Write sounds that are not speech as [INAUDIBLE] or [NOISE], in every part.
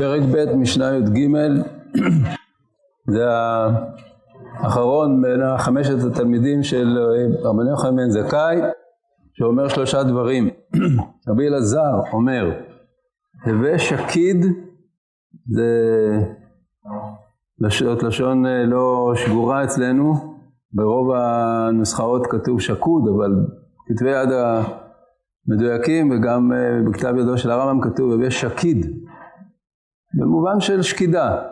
פרק ב' משנה י"ג זה האחרון בין החמשת התלמידים של רבני יוחנן בן זכאי שאומר שלושה דברים. רבי אלעזר אומר הווה שקיד זה לשון לא שגורה אצלנו ברוב הנוסחאות כתוב שקוד אבל כתבי יד המדויקים וגם בכתב ידו של הרמב"ם כתוב הווה שקיד במובן של שקידה.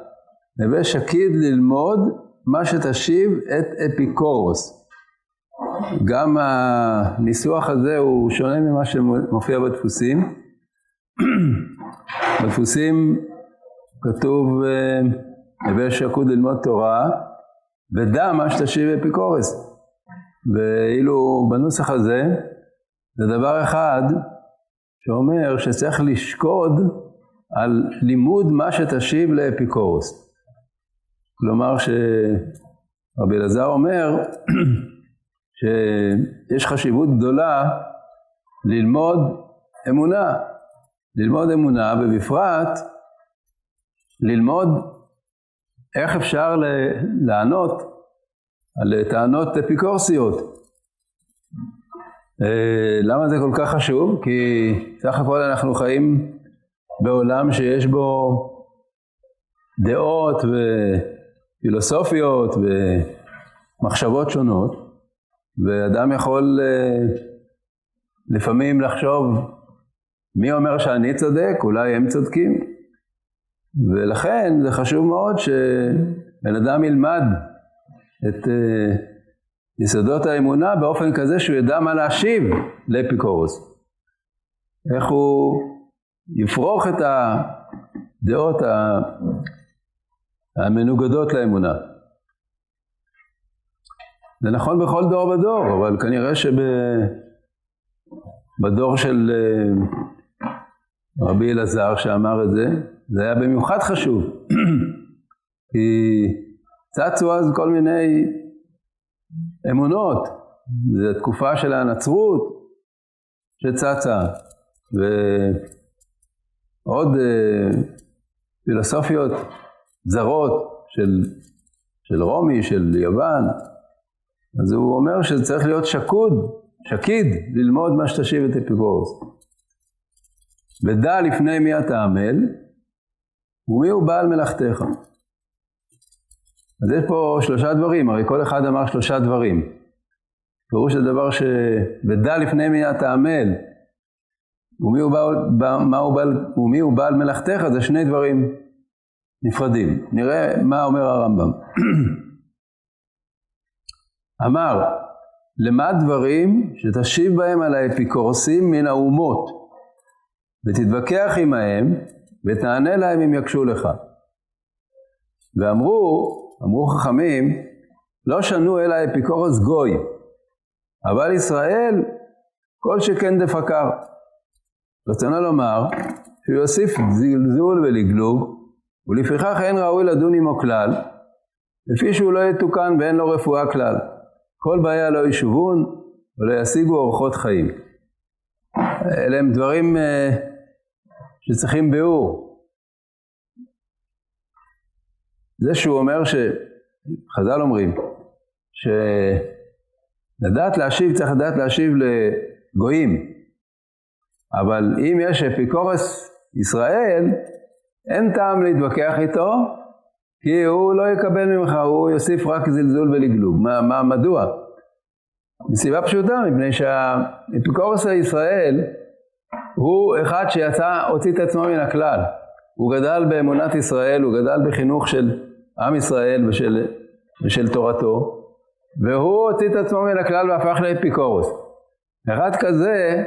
הווה שקיד ללמוד מה שתשיב את אפיקורוס. גם הניסוח הזה הוא שונה ממה שמופיע בדפוסים. [CLEARS THROAT] בדפוסים כתוב הווה שקוד ללמוד תורה ודע מה שתשיב אפיקורס. ואילו בנוסח הזה זה דבר אחד שאומר שצריך לשקוד על לימוד מה שתשיב לאפיקורוס. כלומר שרבי אלעזר אומר [CLEARS THROAT] שיש חשיבות גדולה ללמוד אמונה, ללמוד אמונה ובפרט ללמוד איך אפשר לענות על טענות אפיקורסיות. אה, למה זה כל כך חשוב? כי סך הכל אנחנו חיים בעולם שיש בו דעות ופילוסופיות ומחשבות שונות, ואדם יכול אה, לפעמים לחשוב מי אומר שאני צודק, אולי הם צודקים, ולכן זה חשוב מאוד שבן אדם ילמד את אה, יסודות האמונה באופן כזה שהוא ידע מה להשיב לאפיקורוס. איך הוא יפרוך את הדעות המנוגדות לאמונה. זה נכון בכל דור ודור, אבל כנראה שבדור של אה, רבי אלעזר שאמר את זה, זה היה במיוחד חשוב. [CLEARS THROAT] כי צצו אז כל מיני אמונות. זו תקופה של הנצרות שצצה. ו... עוד אה, פילוסופיות זרות של, של רומי, של יוון, אז הוא אומר שזה צריך להיות שקוד, שקיד, ללמוד מה שתשיב את אפיקורוס. ודע לפני מי אתה עמל, ומי הוא בעל מלאכתך. אז יש פה שלושה דברים, הרי כל אחד אמר שלושה דברים. פירוש הדבר ש... ודע לפני מי אתה עמל, ומי הוא בעל, הוא בעל, ומי הוא בעל מלאכתך, זה שני דברים נפרדים. נראה מה אומר הרמב"ם. [CLEARS THROAT] אמר, למה דברים שתשיב בהם על האפיקורסים מן האומות, ותתווכח עמהם, ותענה להם אם יקשו לך. ואמרו, אמרו חכמים, לא שנו אלא אפיקורס גוי, אבל ישראל כל שכן דפקר. רצונו לומר שהוא יוסיף זלזול ולגלוג, ולפיכך אין ראוי לדון עמו כלל, לפי שהוא לא יתוקן ואין לו רפואה כלל. כל בעיה לא ישובון ולא ישיגו אורחות חיים. אלה הם דברים uh, שצריכים ביאור. זה שהוא אומר ש... חז"ל אומרים, שלדעת להשיב צריך לדעת להשיב לגויים. אבל אם יש אפיקורס ישראל, אין טעם להתווכח איתו, כי הוא לא יקבל ממך, הוא יוסיף רק זלזול ולגלוג. מה, מה, מדוע? מסיבה פשוטה, מפני שהאפיקורס הישראל הוא אחד שיצא, הוציא את עצמו מן הכלל. הוא גדל באמונת ישראל, הוא גדל בחינוך של עם ישראל ושל, ושל תורתו, והוא הוציא את עצמו מן הכלל והפך לאפיקורוס. אחד כזה,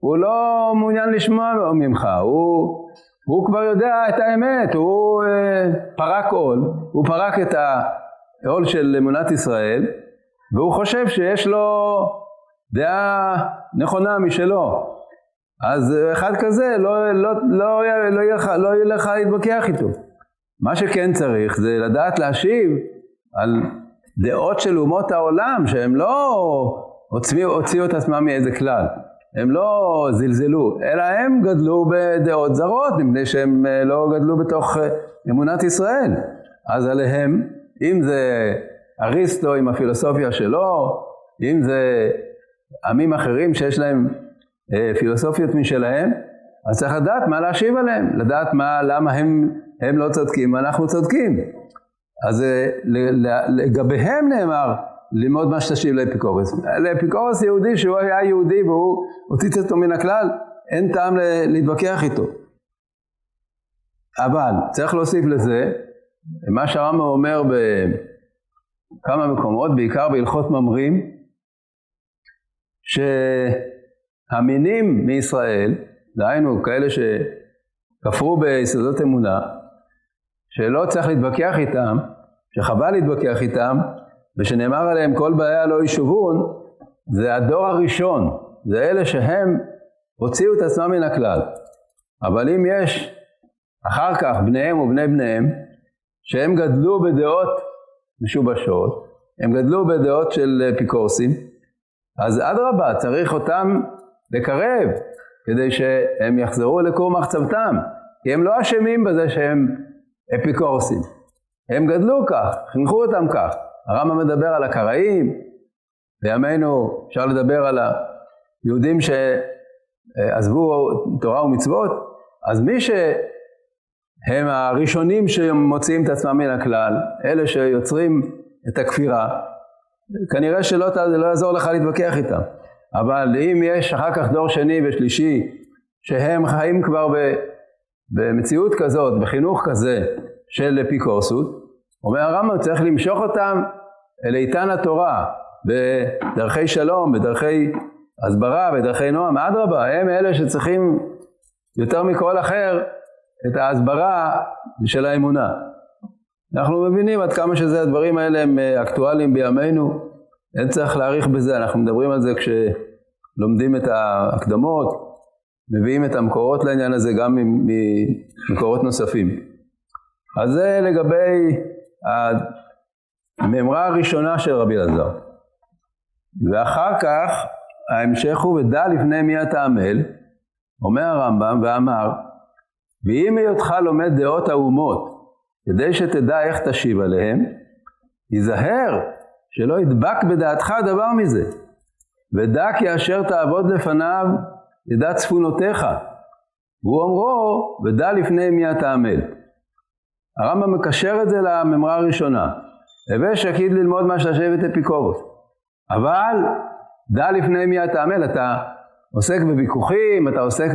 הוא לא מעוניין לשמוע ממך, הוא, הוא כבר יודע את האמת, הוא אה, פרק עול, הוא פרק את העול של אמונת ישראל, והוא חושב שיש לו דעה נכונה משלו. אז אחד כזה, לא, לא, לא, לא, יהיה, לא יהיה לך להתווכח איתו. מה שכן צריך זה לדעת להשיב על דעות של אומות העולם, שהם לא הוציאו, הוציאו את עצמם מאיזה כלל. הם לא זלזלו, אלא הם גדלו בדעות זרות, מפני שהם אה, לא גדלו בתוך אה, אמונת ישראל. אז עליהם, אם זה אריסטו עם הפילוסופיה שלו, אם זה עמים אחרים שיש להם אה, פילוסופיות משלהם, אז צריך לדעת מה להשיב עליהם, לדעת מה, למה הם, הם לא צודקים ואנחנו צודקים. אז לגביהם נאמר, ללמוד מה שתשיב לאפיקורס. לאפיקורס יהודי שהוא היה יהודי והוא הוציא אותו מן הכלל, אין טעם להתווכח איתו. אבל צריך להוסיף לזה, מה שהרמב"ם אומר בכמה מקומות, בעיקר בהלכות ממרים, שהמינים מישראל, דהיינו כאלה שכפרו ביסודות אמונה, שלא צריך להתווכח איתם, שחבל להתווכח איתם, ושנאמר עליהם כל בעיה לא ישובון, זה הדור הראשון, זה אלה שהם הוציאו את עצמם מן הכלל. אבל אם יש אחר כך בניהם ובני בניהם, שהם גדלו בדעות משובשות, הם גדלו בדעות של אפיקורסים, אז אדרבה, צריך אותם לקרב, כדי שהם יחזרו לכור מחצבתם, כי הם לא אשמים בזה שהם אפיקורסים. הם גדלו כך, חינכו אותם כך. הרמב"ם מדבר על הקראים, בימינו אפשר לדבר על היהודים שעזבו תורה ומצוות, אז מי שהם הראשונים שמוציאים את עצמם מן הכלל, אלה שיוצרים את הכפירה, כנראה שלא לא יעזור לך להתווכח איתם. אבל אם יש אחר כך דור שני ושלישי, שהם חיים כבר במציאות כזאת, בחינוך כזה של אפיקורסות, אומר הרמב"ם צריך למשוך אותם אל איתן התורה, בדרכי שלום, בדרכי הסברה, בדרכי נועם, אדרבה, הם אלה שצריכים יותר מכל אחר את ההסברה של האמונה. אנחנו מבינים עד כמה שזה הדברים האלה הם אה, אקטואליים בימינו, אין צריך להעריך בזה, אנחנו מדברים על זה כשלומדים את ההקדמות, מביאים את המקורות לעניין הזה גם ממקורות נוספים. אז זה לגבי המימרה הראשונה של רבי אלעזר. ואחר כך ההמשך הוא ודע לפני מי אתה עמל, אומר הרמב"ם ואמר ואם היותך לומד דעות האומות כדי שתדע איך תשיב עליהם, היזהר שלא ידבק בדעתך דבר מזה. ודע כי אשר תעבוד לפניו ידע צפונותיך. והוא אומרו ודע לפני מי אתה עמל. הרמב"ם מקשר את זה לממרה הראשונה. הווה שקיד ללמוד מה שהשבט אפיקורוס. אבל דע לפני מי אתה עמל, אתה עוסק בוויכוחים, אתה עוסק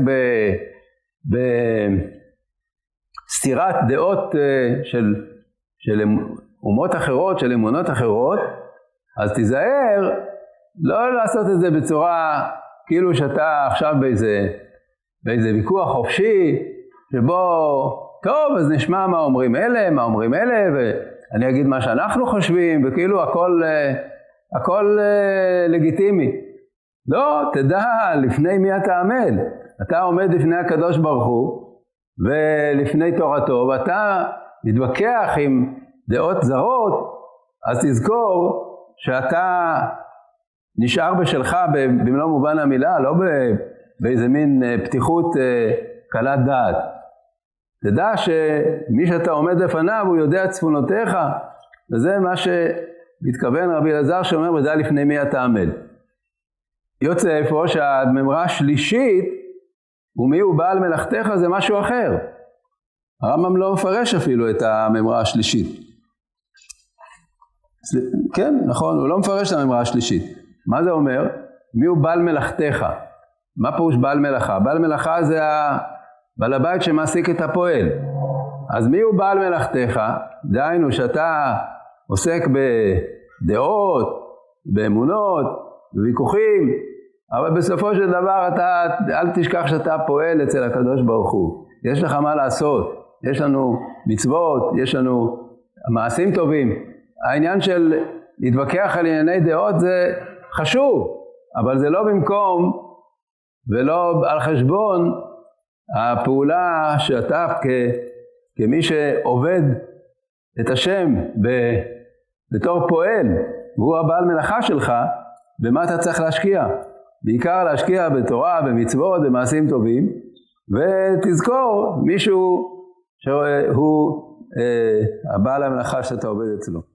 בסתירת דעות אה, של, של אומות אחרות, של אמונות אחרות, אז תיזהר לא לעשות את זה בצורה כאילו שאתה עכשיו באיזה, באיזה ויכוח חופשי, שבו, טוב, אז נשמע מה אומרים אלה, מה אומרים אלה, ואני אגיד מה שאנחנו חושבים, וכאילו הכל, אה, הכל אה, לגיטימי. לא, תדע לפני מי אתה עמד. אתה עומד לפני הקדוש ברוך הוא, ולפני תורתו, ואתה מתווכח עם דעות זרות, אז תזכור שאתה נשאר בשלך במלוא מובן המילה, לא באיזה מין אה, פתיחות קלת דעת. תדע שמי שאתה עומד לפניו הוא יודע צפונותיך, וזה מה שמתכוון רבי אלעזר שאומר ודע לפני מי אתה עמד. יוצא איפה שהממרה השלישית ומי הוא בעל מלאכתך זה משהו אחר. הרמב"ם לא מפרש אפילו את הממרה השלישית. כן, נכון, הוא לא מפרש את הממרה השלישית. מה זה אומר? מי הוא בעל מלאכתך? מה פירוש בעל מלאכה? בעל מלאכה זה בעל הבית שמעסיק את הפועל. אז מי הוא בעל מלאכתך? דהיינו שאתה עוסק בדעות, באמונות, בוויכוחים, אבל בסופו של דבר אתה, אל תשכח שאתה פועל אצל הקדוש ברוך הוא. יש לך מה לעשות, יש לנו מצוות, יש לנו מעשים טובים. העניין של להתווכח על ענייני דעות זה חשוב, אבל זה לא במקום ולא על חשבון הפעולה שאתה כ, כמי שעובד את השם ב, בתור פועל, והוא הבעל מלאכה שלך, במה אתה צריך להשקיע. בעיקר להשקיע בתורה, במצוות, במעשים טובים, ותזכור מישהו שהוא אה, הבעל המלאכה שאתה עובד אצלו.